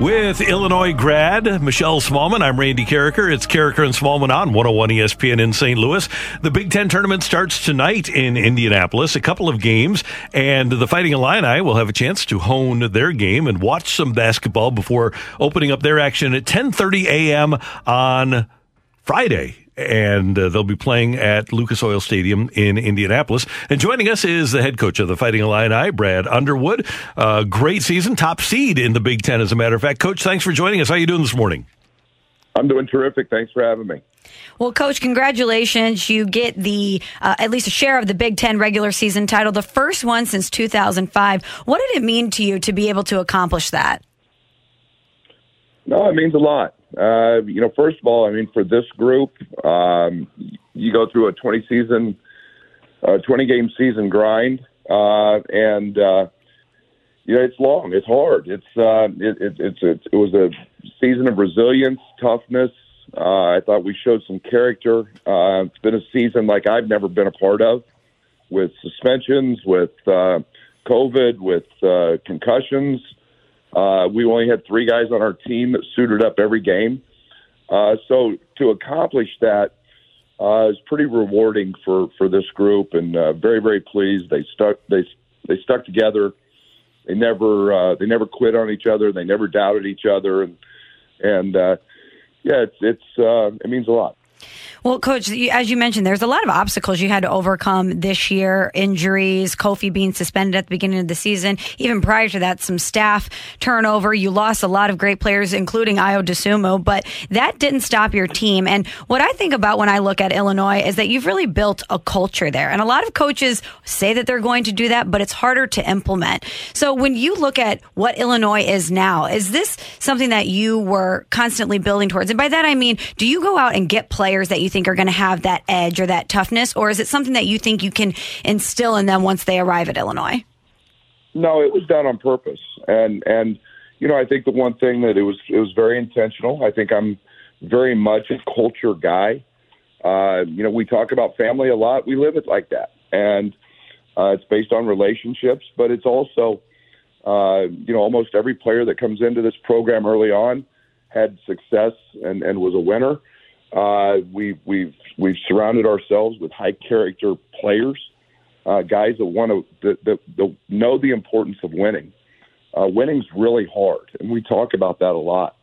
With Illinois grad Michelle Smallmon, I'm Randy Karraker. It's Karraker and Smallmon on 101 ESPN in St. Louis. The Big Ten tournament starts tonight in Indianapolis. A couple of games, and the Fighting Illini will have a chance to hone their game and watch some basketball before opening up their action at 10:30 a.m. on Friday and uh, they'll be playing at Lucas Oil Stadium in Indianapolis. And joining us is the head coach of the Fighting Illini, Brad Underwood. Uh, great season, top seed in the Big Ten, as a matter of fact. Coach, thanks for joining us. How are you doing this morning? I'm doing terrific. Thanks for having me. Well, Coach, congratulations. You get the uh, at least a share of the Big Ten regular season title, the first one since 2005. What did it mean to you to be able to accomplish that? No, it means a lot. Uh, you know, first of all, I mean, for this group, um, you go through a 20 season, uh, 20 game season grind, uh, and uh, you know, it's long, it's hard, it's uh, it, it, it's it, it was a season of resilience, toughness. Uh, I thought we showed some character. Uh, it's been a season like I've never been a part of, with suspensions, with uh, COVID, with uh, concussions. Uh, we only had three guys on our team that suited up every game. Uh, so to accomplish that uh, is pretty rewarding for, for this group, and uh, very very pleased. They stuck they they stuck together. They never uh, they never quit on each other. They never doubted each other, and and uh, yeah, it's it's uh, it means a lot. Well, Coach, as you mentioned, there's a lot of obstacles you had to overcome this year injuries, Kofi being suspended at the beginning of the season. Even prior to that, some staff turnover. You lost a lot of great players, including Ayo Dosunmu, but that didn't stop your team. And what I think about when I look at Illinois is that you've really built a culture there. And a lot of coaches say that they're going to do that, but it's harder to implement. So when you look at what Illinois is now, is this something that you were constantly building towards? And by that, I mean, do you go out and get players that you think are going to have that edge or that toughness, or is it something that you think you can instill in them once they arrive at Illinois? No, it was done on purpose, and and you know I think the one thing that it was it was very intentional. I think I'm very much a culture guy. Uh, you know, we talk about family a lot. We live it like that, and uh, it's based on relationships, but it's also uh, you know almost every player that comes into this program early on had success and, and was a winner. Uh, we, we've we've surrounded ourselves with high character players, uh, guys that want to that know the importance of winning. Uh, winning's really hard, and we talk about that a lot.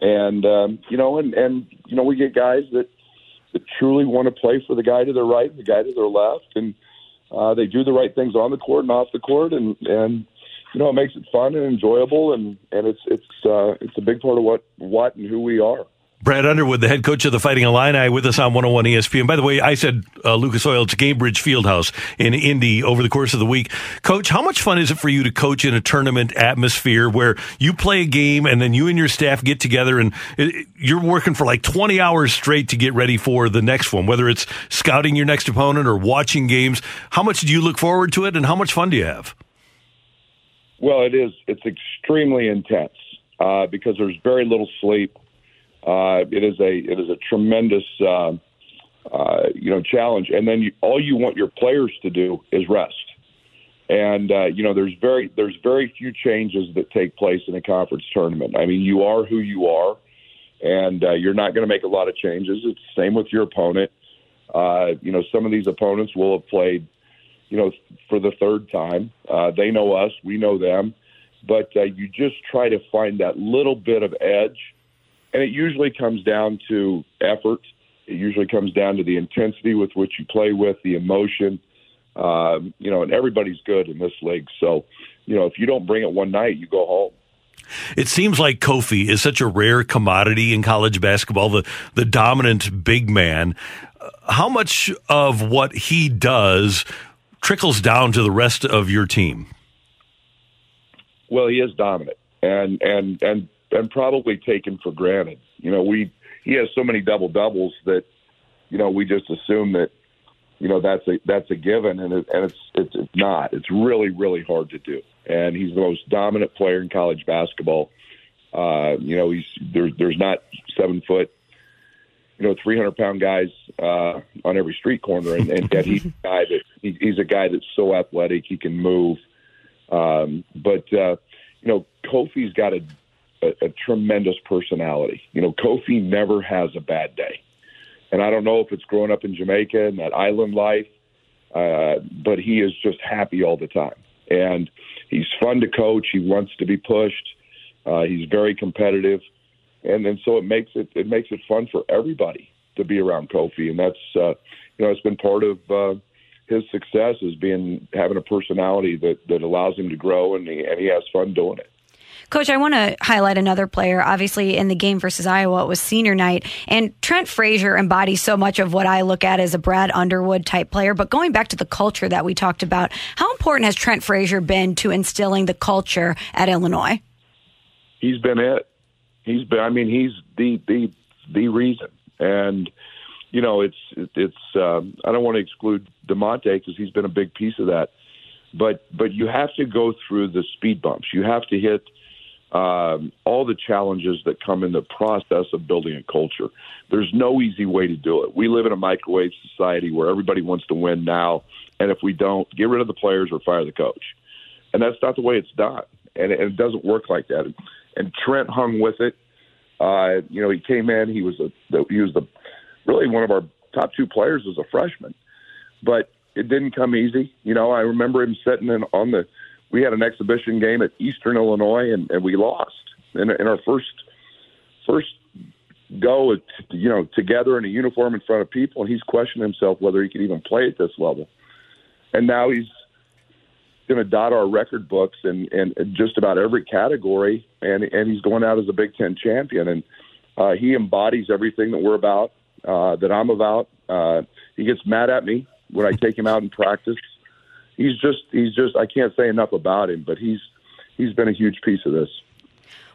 And um, you know, and and you know, we get guys that that truly want to play for the guy to their right and the guy to their left, and uh, they do the right things on the court and off the court, and and you know, it makes it fun and enjoyable, and and it's it's uh, it's a big part of what what and who we are. Brad Underwood, the head coach of the Fighting Illini, with us on 101 ESPN. By the way, I said uh, Lucas Oil, it's Gainbridge Fieldhouse in Indy over the course of the week. Coach, how much fun is it for you to coach in a tournament atmosphere where you play a game and then you and your staff get together and it, you're working for like 20 hours straight to get ready for the next one, whether it's scouting your next opponent or watching games? How much do you look forward to it and how much fun do you have? Well, it is. It's extremely intense uh, because there's very little sleep uh, it is a it is a tremendous uh, uh, you know challenge. And then you, all you want your players to do is rest. And uh, you know there's very there's very few changes that take place in a conference tournament. I mean you are who you are, and uh, you're not going to make a lot of changes. It's the same with your opponent. Uh, you know some of these opponents will have played you know for the third time. Uh, they know us, we know them, but uh, you just try to find that little bit of edge and it usually comes down to effort. It usually comes down to the intensity with which you play with, the emotion. Um, you know, and everybody's good in this league. So you know, if you don't bring it one night, you go home. It seems like Kofi is such a rare commodity in college basketball, the, the dominant big man. How much of what he does trickles down to the rest of your team? Well, he is dominant and and and and probably taken for granted. You know, we he has so many double doubles that you know we just assume that you know that's a that's a given, and it, and it's, it's it's not. It's really really hard to do, and he's the most dominant player in college basketball. Uh, you know, he's there's there's not seven foot, you know, three hundred pound guys uh, on every street corner, and, and yet he's a guy that he, he's a guy that's so athletic, he can move. Um, but uh, you know, Kofi's got a, a, a tremendous personality. You know, Kofi never has a bad day and I don't know if it's growing up in Jamaica and that island life, uh, but he is just happy all the time. And he's fun to coach. He wants to be pushed. Uh, he's very competitive, and then so it makes it it makes it fun for everybody to be around Kofi, and that's uh, you know it's been part of uh, his success is being having a personality that that allows him to grow, and he, and he has fun doing it. Coach, I want to highlight another player. Obviously, in the game versus Iowa, it was senior night, and Trent Frazier embodies so much of what I look at as a Brad Underwood type player. But going back to the culture that we talked about, how important has Trent Frazier been to instilling the culture at Illinois? He's been it. He's been. I mean, he's the the the reason. And you know, it's it's. Um, I don't want to exclude Da'Monte because he's been a big piece of that. But but you have to go through the speed bumps. You have to hit um, all the challenges that come in the process of building a culture. There's no easy way to do it. We live in a microwave society where everybody wants to win now, and if we don't, get rid of the players or fire the coach. And that's not the way it's done, and it, and it doesn't work like that. And Trent hung with it. Uh, you know, he came in. He was a he was the really one of our top two players as a freshman, but it didn't come easy. You know, I remember him sitting in on the we had an exhibition game at Eastern Illinois and, and we lost in, in our first first go, you know, together in a uniform in front of people, and he's questioning himself whether he can even play at this level. And now he's going to dot our record books in, in just about every category, and and he's going out as a Big Ten champion, and uh, he embodies everything that we're about, uh, that I'm about. Uh, he gets mad at me when I take him out in practice he's just he's just I can't say enough about him, but he's he's been a huge piece of this.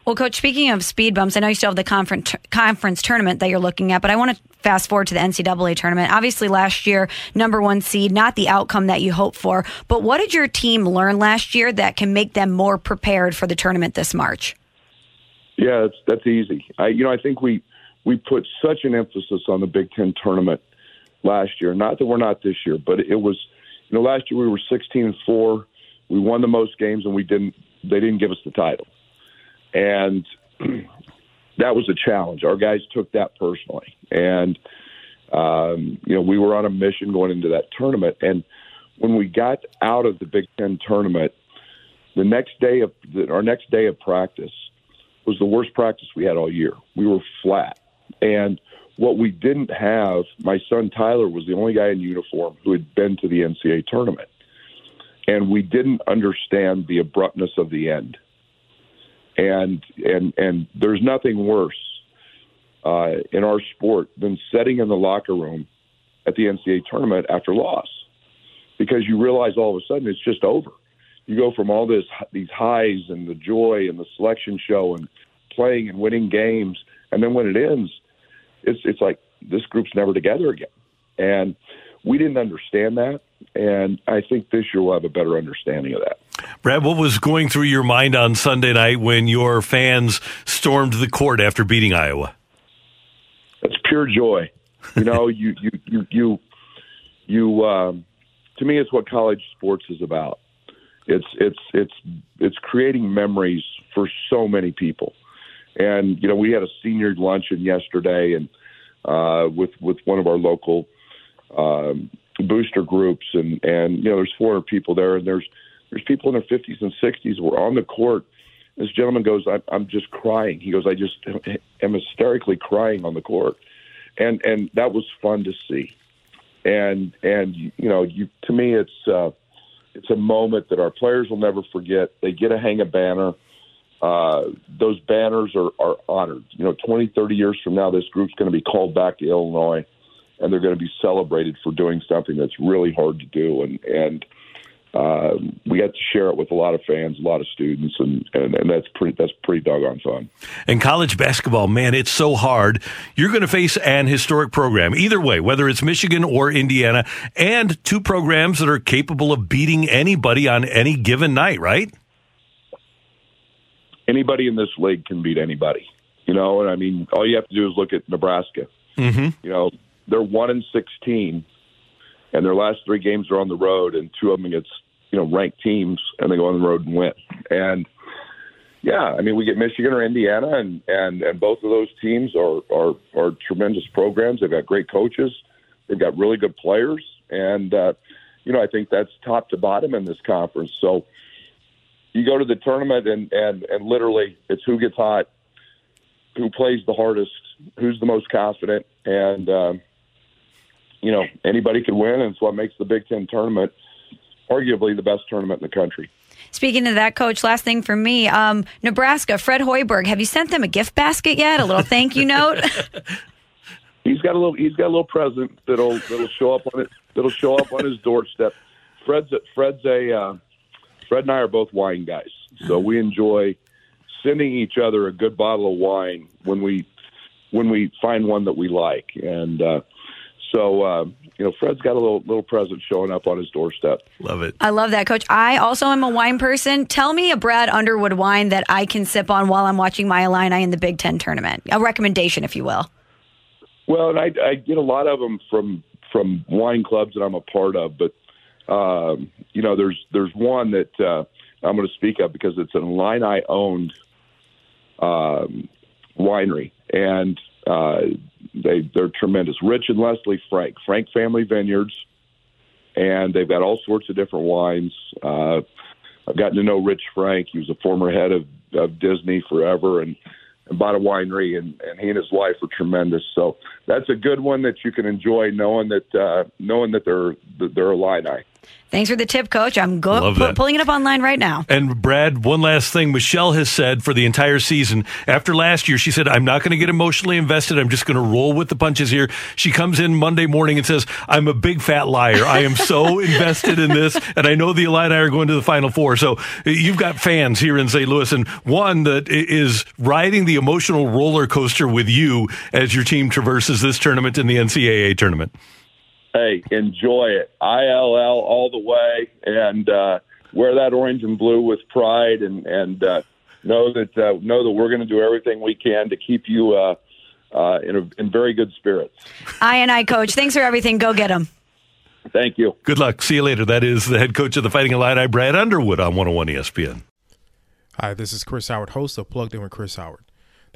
Well, Coach, speaking of speed bumps, I know you still have the conference conference tournament that you're looking at, but I want to fast forward to the NCAA tournament. Obviously, last year, number one seed, not the outcome that you hoped for. But what did your team learn last year that can make them more prepared for the tournament this March? Yeah, that's, that's easy. I, you know, I think we we put such an emphasis on the Big Ten tournament last year. Not that we're not this year, but it was you know, last year we were 16 and four. We won the most games, and we didn't. They didn't give us the title, and that was a challenge. Our guys took that personally, and um, you know, we were on a mission going into that tournament. And when we got out of the Big Ten tournament, the next day of the, our next day of practice was the worst practice we had all year. We were flat, and what we didn't have, my son Tyler was the only guy in uniform who had been to the NCAA tournament. And we didn't understand the abruptness of the end. And and and there's nothing worse uh, in our sport than sitting in the locker room at the NCAA tournament after loss, because you realize all of a sudden it's just over. You go from all this these highs and the joy and the selection show and playing and winning games, and then when it ends, it's it's like this group's never together again. And we didn't understand that. And I think this year we'll have a better understanding of that. Brad, what was going through your mind on Sunday night when your fans stormed the court after beating Iowa? It's pure joy. You know, you, you, you, you, you, um, to me, it's what college sports is about. It's, it's, it's, it's creating memories for so many people. And you know, we had a senior luncheon yesterday, and uh, with with one of our local um, booster groups, and and you know, there's 400 people there, and there's there's people in their 50s and 60s. We're on the court. This gentleman goes, I'm, I'm just crying. He goes, I just am hysterically crying on the court, and and that was fun to see. And and you know, you to me, it's uh, it's a moment that our players will never forget. They get a hang a banner. Uh, those banners are, are honored. You know, 20, 30 years from now, this group's going to be called back to Illinois, and they're going to be celebrated for doing something that's really hard to do. And and uh, we got to share it with a lot of fans, a lot of students, and, and, and that's pretty that's pretty doggone fun. And college basketball, man, it's so hard. You're going to face an historic program either way, whether it's Michigan or Indiana, and two programs that are capable of beating anybody on any given night, right? Anybody in this league can beat anybody. You know, and I mean, all you have to do is look at Nebraska. Mm-hmm. You know, they're one in sixteen, and their last three games are on the road, and two of them against you know ranked teams, and they go on the road and win. And yeah, I mean, we get Michigan or Indiana, and and and both of those teams are are are tremendous programs. They've got great coaches. They've got really good players, and uh, you know, I think that's top to bottom in this conference. So you go to the tournament and and and literally it's who gets hot, who plays the hardest, who's the most confident, and um, you know anybody could win, and it's what makes the Big Ten tournament arguably the best tournament in the country. Speaking of that, Coach, last thing for me, um, Nebraska, Fred Hoiberg, have you sent them a gift basket yet? A little thank you note. he's got a little. He's got a little present that'll that'll show up on it. That'll show up on his doorstep. Fred's a, Fred's a uh, Fred and I are both wine guys, so we enjoy sending each other a good bottle of wine when we when we find one that we like. And uh, so, uh, you know, Fred's got a little little present showing up on his doorstep. Love it. I love that, Coach. I also am a wine person. Tell me a Brad Underwood wine that I can sip on while I'm watching my Illini in the Big Ten tournament. A recommendation, if you will. Well, and I, I get a lot of them from from wine clubs that I'm a part of, but um, you know, there's there's one that uh, I'm going to speak of because it's an Illini owned um, winery, and uh, they they're tremendous. Rich and Leslie Frank, Frank Family Vineyards, and they've got all sorts of different wines. Uh, I've gotten to know Rich Frank. He was a former head of, of Disney forever, and and bought a winery, and, and he and his wife are tremendous. So that's a good one that you can enjoy, knowing that uh, knowing that they're that they're Illini. Thanks for the tip, Coach. I'm go- pu- pulling it up online right now. And Brad, one last thing. Michelle has said for the entire season, after last year, she said, I'm not going to get emotionally invested. I'm just going to roll with the punches here. She comes in Monday morning and says, I'm a big fat liar. I am so invested in this. And I know the Illini are going to the Final Four. So eh, you've got fans here in St. Louis and one that is riding the emotional roller coaster with you as your team traverses this tournament and the NCAA tournament. Hey, enjoy it. ILL all the way, and uh, wear that orange and blue with pride, and and uh, know that uh, know that we're going to do everything we can to keep you uh, uh, in a, in very good spirits. I and I, Coach. Thanks for everything. Go get them. Thank you. Good luck. See you later. That is the head coach of the Fighting Illini, Brad Underwood on 101 ESPN. Hi, this is Chris Howard, host of Plugged In with Chris Howard.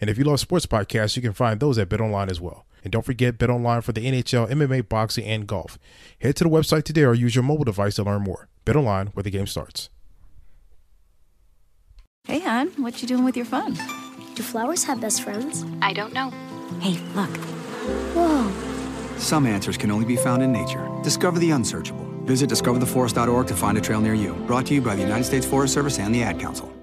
And if you love sports podcasts, you can find those at BetOnline as well. And don't forget BetOnline for the NHL, MMA, boxing, and golf. Head to the website today or use your mobile device to learn more. BetOnline, where the game starts. Hey, hon, what you doing with your phone? Do flowers have best friends? I don't know. Hey, look. Whoa. Some answers can only be found in nature. Discover the unsearchable. Visit discovertheforest.org to find a trail near you. Brought to you by the United States Forest Service and the Ad Council.